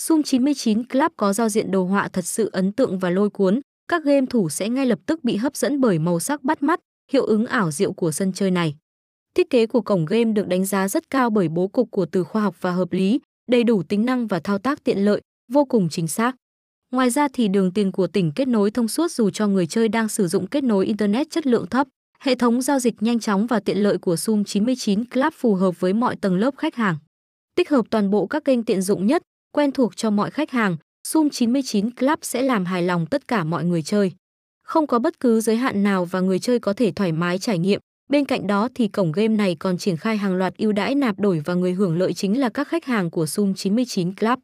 Sum 99 Club có giao diện đồ họa thật sự ấn tượng và lôi cuốn, các game thủ sẽ ngay lập tức bị hấp dẫn bởi màu sắc bắt mắt, hiệu ứng ảo diệu của sân chơi này. Thiết kế của cổng game được đánh giá rất cao bởi bố cục của từ khoa học và hợp lý, đầy đủ tính năng và thao tác tiện lợi, vô cùng chính xác. Ngoài ra thì đường tiền của tỉnh kết nối thông suốt dù cho người chơi đang sử dụng kết nối internet chất lượng thấp. Hệ thống giao dịch nhanh chóng và tiện lợi của Sum 99 Club phù hợp với mọi tầng lớp khách hàng. Tích hợp toàn bộ các kênh tiện dụng nhất, quen thuộc cho mọi khách hàng, Sum 99 Club sẽ làm hài lòng tất cả mọi người chơi. Không có bất cứ giới hạn nào và người chơi có thể thoải mái trải nghiệm. Bên cạnh đó thì cổng game này còn triển khai hàng loạt ưu đãi nạp đổi và người hưởng lợi chính là các khách hàng của Sum 99 Club.